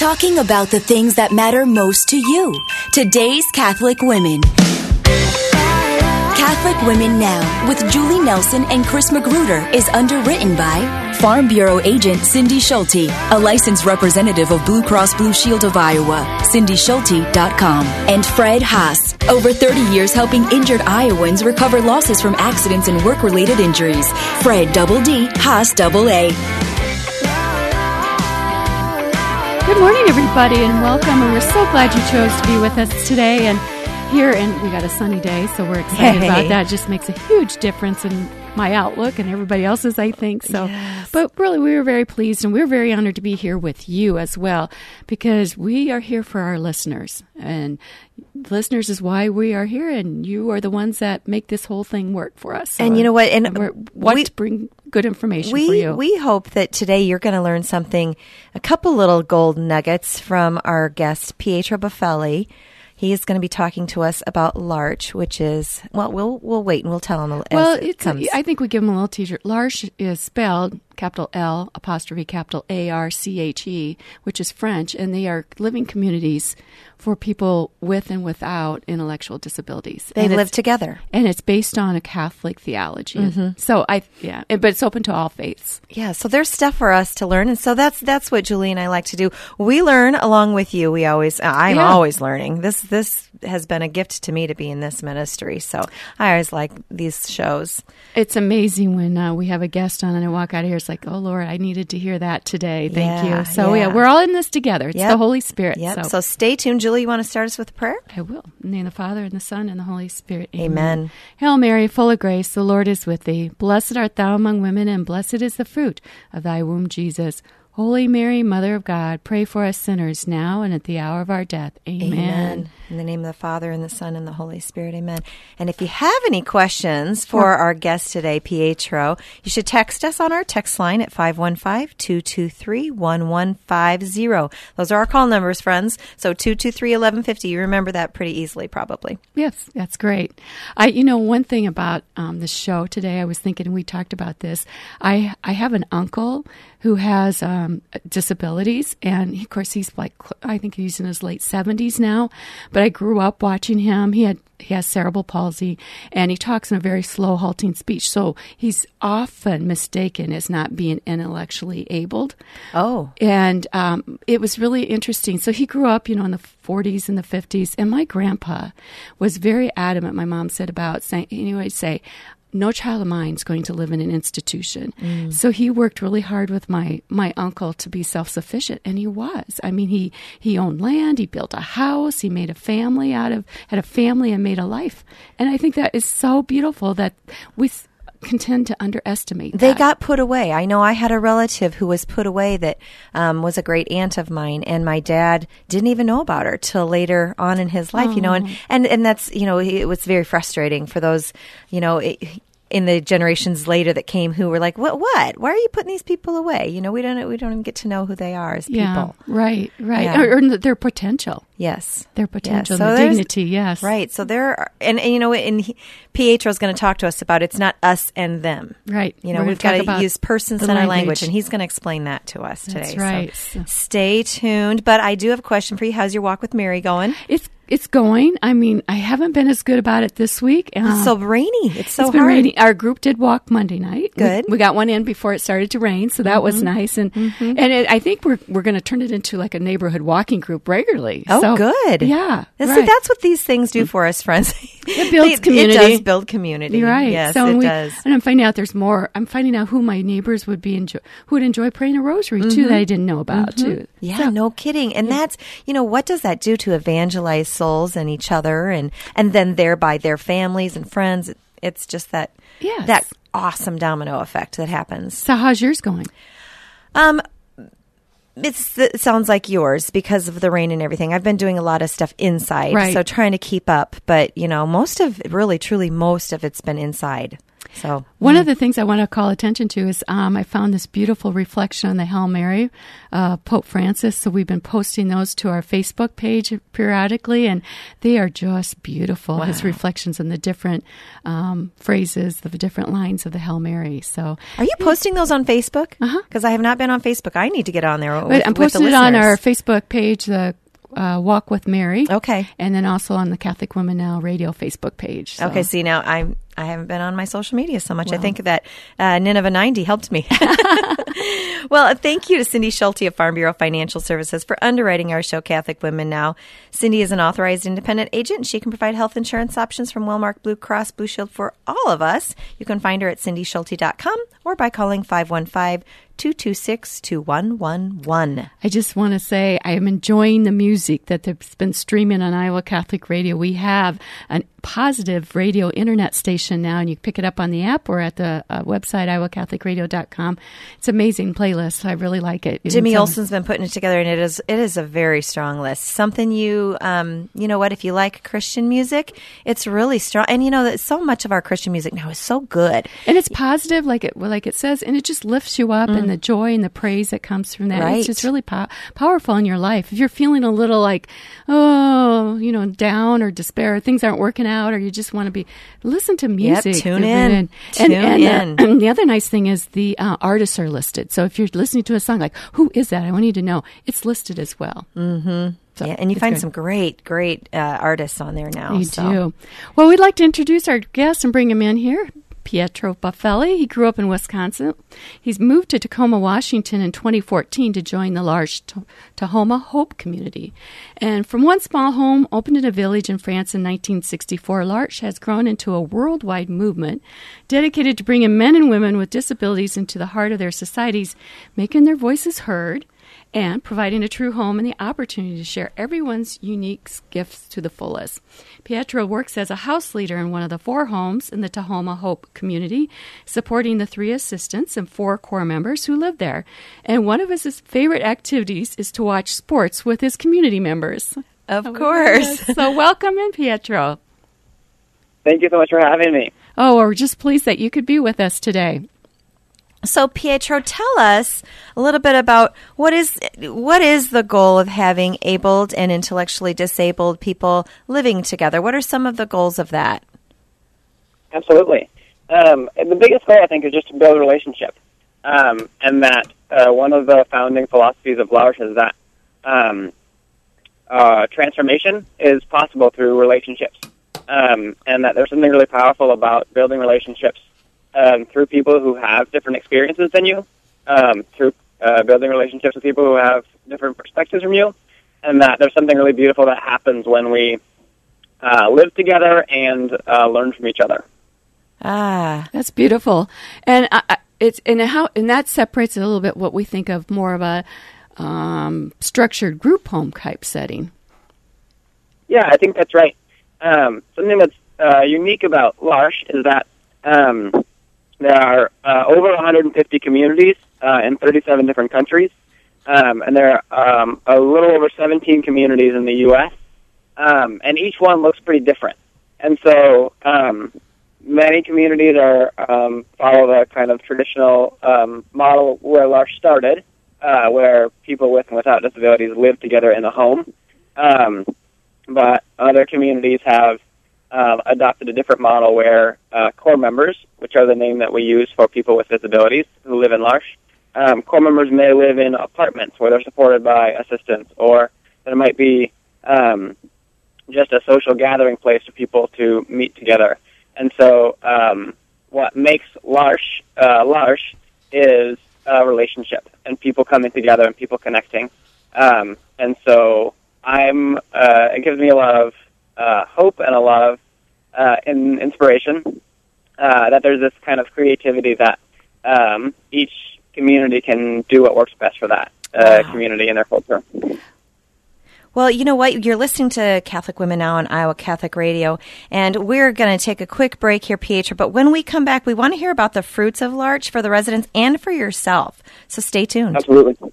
talking about the things that matter most to you. Today's Catholic Women. Catholic Women Now with Julie Nelson and Chris Magruder is underwritten by Farm Bureau agent Cindy Schulte, a licensed representative of Blue Cross Blue Shield of Iowa, cindyschulte.com, and Fred Haas, over 30 years helping injured Iowans recover losses from accidents and work-related injuries. Fred Double D, Haas Double A. Good morning, everybody, and welcome. And we're so glad you chose to be with us today. And here, and we got a sunny day, so we're excited Hey. about that. It just makes a huge difference in my outlook and everybody else's, I think. So, but really, we were very pleased, and we're very honored to be here with you as well, because we are here for our listeners, and listeners is why we are here, and you are the ones that make this whole thing work for us. So And you know what? And we want we- to bring good information for We you. we hope that today you're going to learn something, a couple little gold nuggets from our guest Pietro Buffelli. He is going to be talking to us about L'Arche, which is well, we'll we'll wait and we'll tell him as Well, it it's, comes. I think we give him a little teaser. L'Arche is spelled capital L apostrophe capital A R C H E, which is French, and they are living communities for people with and without intellectual disabilities. they And live together. and it's based on a Catholic theology. Mm-hmm. So I, yeah, but it's open to all faiths. Yeah, so there's stuff for us to learn, and so that's that's what Julie and I like to do. We learn along with you. We always, I'm Yeah. always learning. This this has been a gift to me to be in this ministry. So I always like these shows. It's amazing when uh, we have a guest on and I walk out of here. It's like, oh Lord, I needed to hear that today. Thank Yeah, you. So yeah. yeah. we're all in this together. It's Yep. the Holy Spirit. Yep. So, So stay tuned, Julie. You want to start us with a prayer? I will. In the name of the Father and the Son and the Holy Spirit. Amen. Hail Mary, full of grace, the Lord is with thee. Blessed art thou among women, and blessed is the fruit of thy womb, Jesus. Holy Mary, Mother of God, pray for us sinners now and at the hour of our death. Amen. In the name of the Father and the Son and the Holy Spirit, amen. And if you have any questions for our guest today, Pietro, you should text us on our text line at 515 223 1150. Those are our call numbers, friends. So 223 1150. You remember that pretty easily, probably. Yes, that's great. I, you know, one thing about um, the show today, I was thinking, we talked about this. I, I have an uncle who has um, disabilities, and of course, he's like, I think he's in his late seventies now. But I grew up watching him. He had he has cerebral palsy, and he talks in a very slow, halting speech. So he's often mistaken as not being intellectually abled. Oh. And um, it was really interesting. So he grew up, you know, in the 40s and the 50s. And my grandpa was very adamant, my mom said, about saying, would say, no child of mine is going to live in an institution. Mm. So he worked really hard with my, my uncle to be self sufficient, and he was. I mean, he, he owned land, he built a house, he made a family out of, had a family and made a life. And I think that is so beautiful that we can tend to underestimate They that. got put away. I know I had a relative who was put away that um, was a great aunt of mine, and my dad didn't even know about her till later on in his life. You know, and and and that's you know it was very frustrating for those you know. It, in the generations later that came, who were like, "What? What? Why are you putting these people away? You know, we don't. We don't even get to know who they are as yeah, people." right, right. Yeah. Or, or their potential. Yes, Their potential, So the there's- dignity, yes. Right. So there, are, and, and you know, and he, Pietro's going to talk to us about it's not us and them. Right. You know, We're we've got to use person centered language. language. and he's going to explain that to us That's today. So right. So- stay tuned. But I do have a question for you. How's your walk with Mary going? It's it's going. I mean, I haven't been as good about it this week. Uh, It's so rainy. It's so it's been hard. raining. Our group did walk Monday night. Good. Mm-hmm. We, got one in before it started to rain, so that was nice. And and it, I think we're we're going to turn it into like a neighborhood walking group regularly. Oh, So, good. Yeah. See, right. that's what these things do for us, friends. It builds It community. It does build community. You're right. Yes, so it we, does. And I'm finding out there's more. I'm finding out who my neighbors would be enjoy, who would enjoy praying a rosary too that I didn't know about too. Mm-hmm. Yeah, So- no kidding. And that's, you know, what does that do to evangelize souls and each other and and then thereby their families and friends? It's just that Yes. that awesome domino effect that happens. So how's yours going? Um it sounds like yours because of the rain and everything. I've been doing a lot of stuff inside, Right. so trying to keep up, but you know, most of really truly most of it's been inside. So One of the things I want to call attention to is um, I found this beautiful reflection on the Hail Mary, uh, Pope Francis. So we've been posting those to our Facebook page periodically, and they are just beautiful. His reflections on the different um, phrases, the different lines of the Hail Mary. So Are you posting those on Facebook? Because I have not been on Facebook. I need to get on there. With, I'm posting it on our. Facebook page, the uh, Walk with Mary. Okay. And then also on the Catholic Women Now radio Facebook page. So. Okay, see now I'm I haven't been on my social media so much. I think that uh, Nineveh 90 helped me. well, thank you to Cindy Schulte of Farm Bureau Financial Services for underwriting our show, Catholic Women Now. Cindy is an authorized independent agent. and She can provide health insurance options from Wellmark Blue Cross Blue Shield for all of us. You can find her at cindyschulte.com or by calling 515 226 2111. I just want to say I am enjoying the music that has been streaming on Iowa Catholic Radio. We have a positive radio internet station now, and you can pick it up on the app or at the uh, website, iowacatholicradio.com. It's an amazing playlist. I really like it. Jimmy um, Olsen's been putting it together, and it is it is a very strong list. Something you um you know what if you like Christian music, it's really strong. And you know that so much of our Christian music now is so good. and it's positive, like it like it says, and it just lifts you up, and the joy and the praise that comes from that. Mm. Right. It's just really pow- powerful in your life. If you're feeling a little like, oh, you know, down or despair, or things aren't working out, or you just want to be, listen to music. tune to- in. And, Tune and, in. Uh, the other nice thing is the uh, artists are listed. So if you're listening to a song, like, who is that? I want you to know it's listed as well. Mm-hmm. So yeah, and you find good. some great great uh, artists on there now. You so. do. Well, we'd like to introduce our guest and bring him in here. Pietro Buffelli. He grew up in Wisconsin. He's moved to Tacoma, Washington in 2014 to join the L'Arche Tahoma Hope community. And from one small home opened in a village in France in 1964, L'Arche has grown into a worldwide movement dedicated to bringing men and women with disabilities into the heart of their societies, making their voices heard and providing a true home and the opportunity to share everyone's unique gifts to the fullest. Pietro works as a house leader in one of the four homes in the Tahoma Hope community, supporting the three assistants and four core members who live there. And one of his favorite activities is to watch sports with his community members. Of oh, course. so welcome in, Pietro. Thank you so much for having me. Oh, we're just pleased that you could be with us today. So Pietro, tell us a little bit about what is what is the goal of having abled and intellectually disabled people living together? What are some of the goals of that? Absolutely. Um, the biggest goal, I think, is just to build a relationship. Um, and that uh, one of the founding philosophies of L'Arche is that um, uh, transformation is possible through relationships. Um, and that there's something really powerful about building relationships um, through people who have different experiences than you, um, through uh, building relationships with people who have different perspectives from you, and that there's something really beautiful that happens when we uh, live together and uh, learn from each other. Ah, That's beautiful, and I, I- it's and how and that separates a little bit what we think of more of a um, structured group home type setting. Yeah, I think that's right. Um, something that's uh, unique about L'Arche is that um, there are uh, over 150 communities uh, in 37 different countries, um, and there are um, a little over 17 communities in the U.S., um, and each one looks pretty different. And so um, many communities are um, follow the kind of traditional um, model where L'Arche started, uh, where people with and without disabilities live together in a home. Um, but other communities have um, adopted a different model where uh, core members, which are the name that we use for people with disabilities who live in L'Arche, um, core members may live in apartments where they're supported by assistants, or there might be um, just a social gathering place for people to meet together. And so, um, what makes L'Arche uh, L'Arche is a relationship and people coming together and people connecting. Um, and so, I'm uh, it gives me a lot of uh, hope and a lot of uh, in, inspiration uh, that there's this kind of creativity that um, each community can do what works best for that uh, community and their culture. Well, you know what? You're listening to Catholic Women Now on Iowa Catholic Radio, and we're going to take a quick break here, Pietro. But when we come back, we want to hear about the fruits of L'Arche for the residents and for yourself. So stay tuned. Absolutely.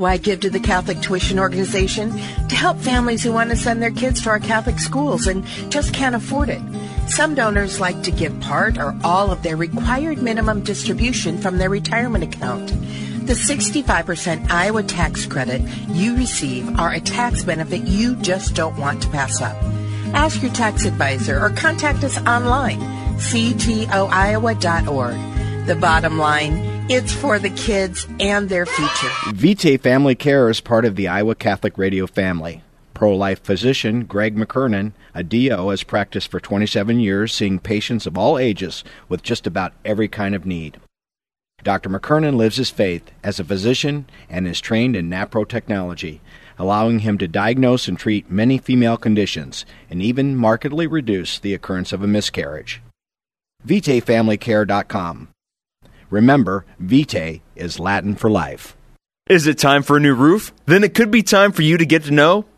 Why give to the Catholic Tuition Organization? To help families who want to send their kids to our Catholic schools and just can't afford it. Some donors like to give part or all of their required minimum distribution from their retirement account. The 65% Iowa tax credit you receive are a tax benefit you just don't want to pass up. Ask your tax advisor or contact us online, ctoiowa.org. The bottom line, it's for the kids and their future. Vitae Family Care is part of the Iowa Catholic Radio family. Pro life physician Greg McKernan, a DO, has practiced for 27 years, seeing patients of all ages with just about every kind of need. Dr. McKernan lives his faith as a physician and is trained in NAPRO technology, allowing him to diagnose and treat many female conditions and even markedly reduce the occurrence of a miscarriage. VitaeFamilyCare.com Remember, vitae is Latin for life. Is it time for a new roof? Then it could be time for you to get to know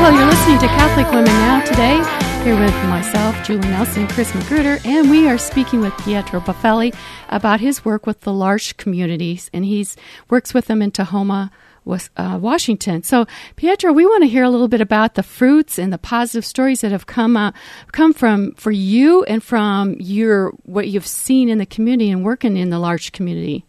Well, you're listening to Catholic Women Now today, here with myself, Julie Nelson, Chris Magruder, and we are speaking with Pietro Buffelli about his work with the L'Arche communities, and he works with them in Tahoma, uh, Washington. So, Pietro, we want to hear a little bit about the fruits and the positive stories that have come uh, come from for you and from your what you've seen in the community and working in the L'Arche community.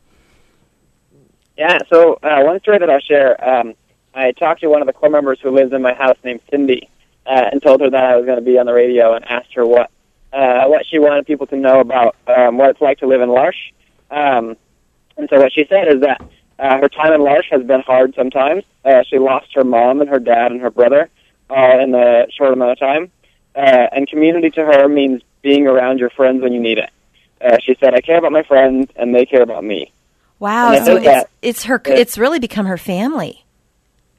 Yeah. So, uh, one story that I'll share. Um, I talked to one of the core members who lives in my house named Cindy, uh, and told her that I was going to be on the radio, and asked her what uh, what she wanted people to know about um, what it's like to live in L'Arche. Um, and so what she said is that uh, her time in L'Arche has been hard sometimes. Uh, she lost her mom and her dad and her brother all in a short amount of time. Uh, and community to her means being around your friends when you need it. Uh, she said, "I care about my friends, and they care about me." Wow, so it's it's her. It's really become her family.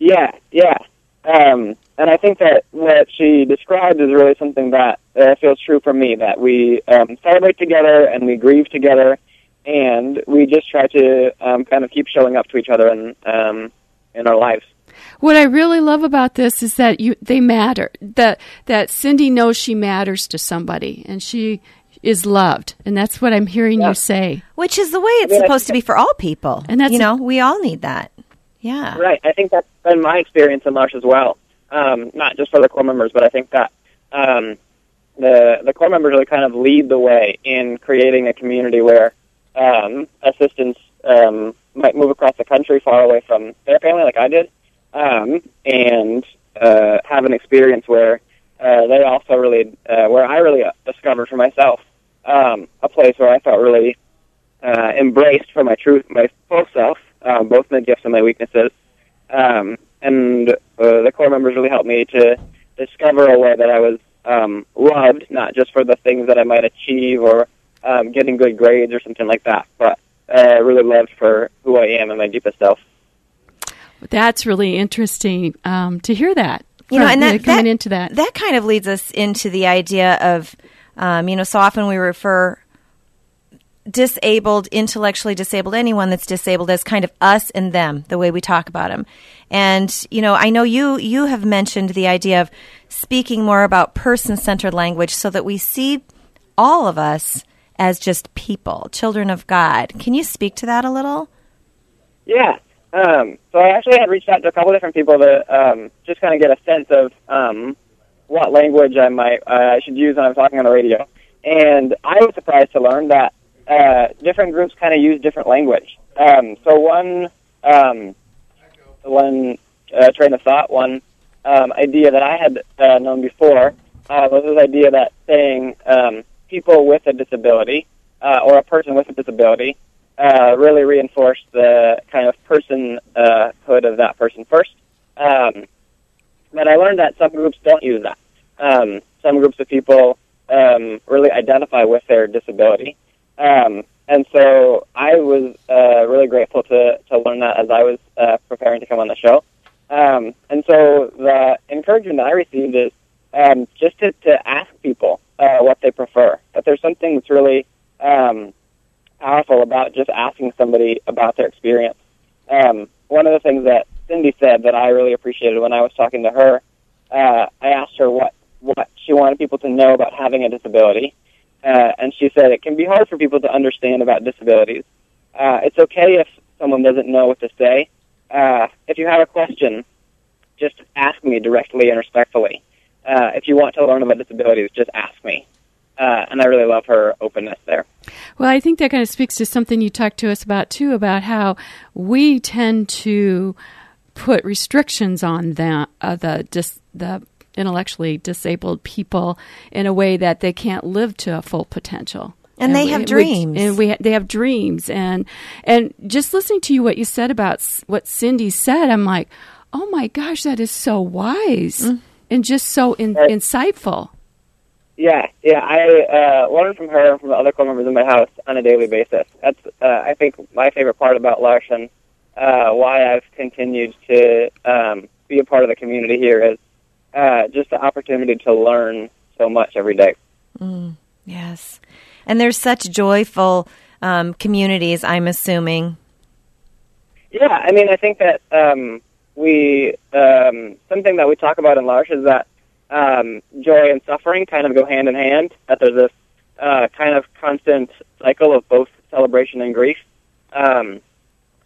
Yeah, yeah. Um, and I think that what she described is really something that uh, feels true for me. That we um, celebrate together and we grieve together, and we just try to um, kind of keep showing up to each other in um, in our lives. What I really love about this is that you they matter. That that Cindy knows she matters to somebody, and she is loved, and that's what I'm hearing yeah. you say. Which is the way it's I mean, supposed to be for all people. And that's you know we all need that. Yeah. Right. I think that's been my experience in L'Arche as well. Um, not just for the core members, but I think that um, the the core members really kind of lead the way in creating a community where um, assistants um, might move across the country far away from their family, like I did, um, and uh, have an experience where uh, they also really, uh, where I really discovered for myself um, a place where I felt really uh, embraced for my truth, my full self, um, both my gifts and my weaknesses. Um, and uh, the core members really helped me to discover a way that I was um, loved, not just for the things that I might achieve or um, getting good grades or something like that, but uh, really loved for who I am and my deepest self. That's really interesting um, to hear that. You know, and that, coming that, into that that kind of leads us into the idea of, um, you know, so often we refer disabled, intellectually disabled, anyone that's disabled as kind of us and them, the way we talk about them. And, you know, I know you, you have mentioned the idea of speaking more about person centered language so that we see all of us as just people, children of God. Can you speak to that a little? Yeah. Um, so I actually had reached out to a couple different people to um, just kind of get a sense of um, what language I might uh, I should use when I'm talking on the radio. And I was surprised to learn that uh, different groups kind of use different language. Um, so one um, one uh, train of thought, one um, idea that I had uh, known before uh, was this idea that saying um, people with a disability uh, or a person with a disability uh, really reinforced the kind of personhood of that person first. Um, but I learned that some groups don't use that. Um, some groups of people um, really identify with their disability. Um, and so I was uh, really grateful to, to learn that as I was uh, preparing to come on the show. Um, and so the encouragement that I received is um, just to, to ask people uh, what they prefer. But there's something that's really um, powerful about just asking somebody about their experience. Um, one of the things that Cindy said that I really appreciated when I was talking to her, uh, I asked her what what she wanted people to know about having a disability, uh, and she said it can be hard for people to understand about disabilities. Uh, it's okay if someone doesn't know what to say. Uh, if you have a question, just ask me directly and respectfully. Uh, if you want to learn about disabilities, just ask me. Uh, and I really love her openness there. Well, I think that kind of speaks to something you talked to us about too, about how we tend to put restrictions on the uh, the dis, the intellectually disabled people in a way that they can't live to a full potential. And, and they we, have dreams. We, and we they have dreams and and just listening to you what you said about what Cindy said, I'm like, "Oh my gosh, that is so wise." Mm. And just so in, insightful. Yeah, yeah. I uh, learn from her and from the other core members in my house on a daily basis. That's, uh, I think, my favorite part about Larson. Uh, why I've continued to um, be a part of the community here is uh, just the opportunity to learn so much every day. Mm, yes, and there's such joyful um, communities. I'm assuming. Yeah, I mean, I think that um, we um, something that we talk about in L'Arche is that um, joy and suffering kind of go hand in hand. That there's this uh, kind of constant cycle of both celebration and grief. Um,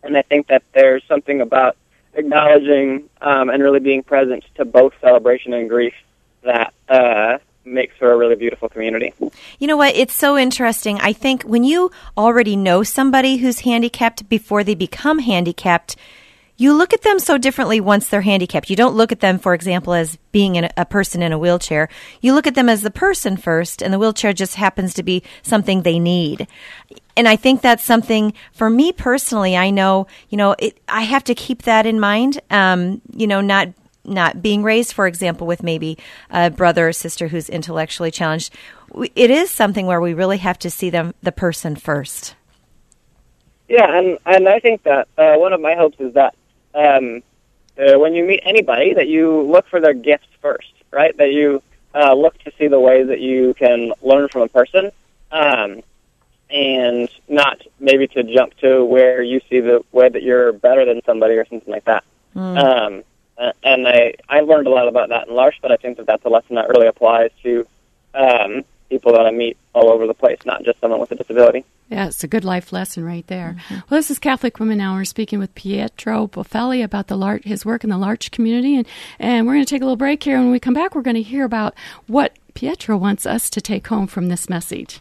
and I think that there's something about acknowledging um, and really being present to both celebration and grief that uh, makes for a really beautiful community. You know what? It's so interesting. I think when you already know somebody who's handicapped before they become handicapped, you look at them so differently once they're handicapped. You don't look at them, for example, as being a person in a wheelchair. You look at them as the person first, and the wheelchair just happens to be something they need. And I think that's something for me personally. I know, you know, it, I have to keep that in mind. Um, you know, not not being raised, for example, with maybe a brother or sister who's intellectually challenged. It is something where we really have to see them the person first. Yeah, and and I think that uh, one of my hopes is that um, uh, when you meet anybody, that you look for their gifts first, right? That you uh, look to see the ways that you can learn from a person, um, and not maybe to jump to where you see the way that you're better than somebody or something like that. Mm. Um, and I I learned a lot about that in L'Arche, but I think that that's a lesson that really applies to um, people that I meet all over the place, not just someone with a disability. Yeah, it's a good life lesson right there. Mm-hmm. Well, this is Catholic Women Now. We're speaking with Pietro Buffelli about the L'Arche, his work in the L'Arche community, and and we're going to take a little break here. And when we come back, we're going to hear about what Pietro wants us to take home from this message.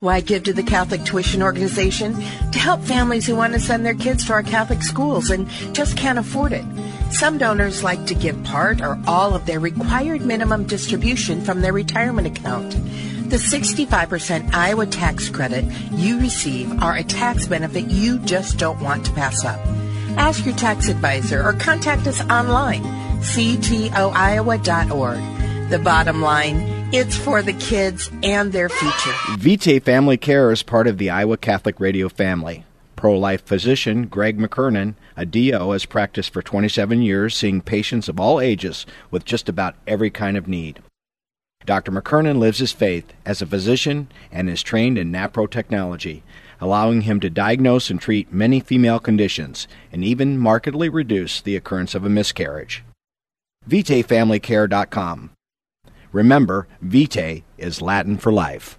Why give to the Catholic Tuition Organization? To help families who want to send their kids to our Catholic schools and just can't afford it. Some donors like to give part or all of their required minimum distribution from their retirement account. The 65% Iowa tax credit you receive are a tax benefit you just don't want to pass up. Ask your tax advisor or contact us online, ctoiowa.org. The bottom line, it's for the kids and their future. Vitae Family Care is part of the Iowa Catholic Radio family. Pro life physician Greg McKernan, a DO, has practiced for 27 years, seeing patients of all ages with just about every kind of need. Dr. McKernan lives his faith as a physician and is trained in NAPRO technology, allowing him to diagnose and treat many female conditions and even markedly reduce the occurrence of a miscarriage. VitaeFamilyCare.com. Remember, Vitae is Latin for life.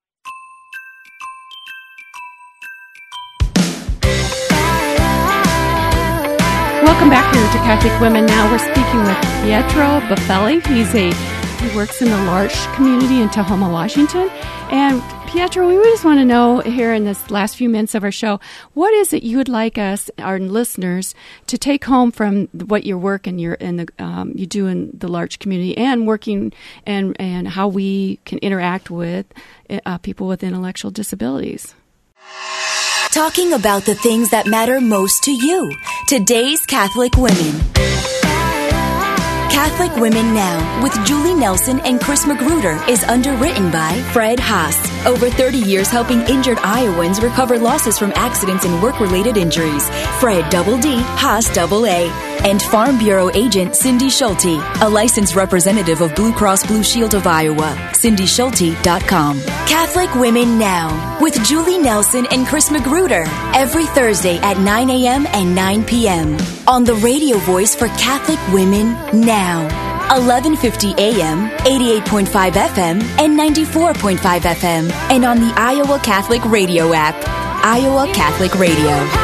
Welcome back here to Catholic Women Now. We're speaking with Pietro Buffelli. He's a he works in the L'Arche community in Tahoma, Washington. And Pietro, we just want to know here in this last few minutes of our show, what is it you would like us, our listeners, to take home from what your work and your and the um, you do in the L'Arche community and working and and how we can interact with uh, people with intellectual disabilities. Talking about the things that matter most to you. Today's Catholic Women. Catholic Women Now with Julie Nelson and Chris Magruder is underwritten by Fred Haas. Over 30 years helping injured Iowans recover losses from accidents and work related injuries. Fred Double D, Haas Double A. And Farm Bureau agent Cindy Schulte, a licensed representative of Blue Cross Blue Shield of Iowa. CindySchulte.com. Catholic Women Now with Julie Nelson and Chris Magruder every Thursday at 9 a.m. and 9 p.m. on the radio voice for Catholic Women Now. 1150 AM, 88.5 FM, and 94.5 FM, and on the Iowa Catholic Radio app. Iowa Catholic Radio.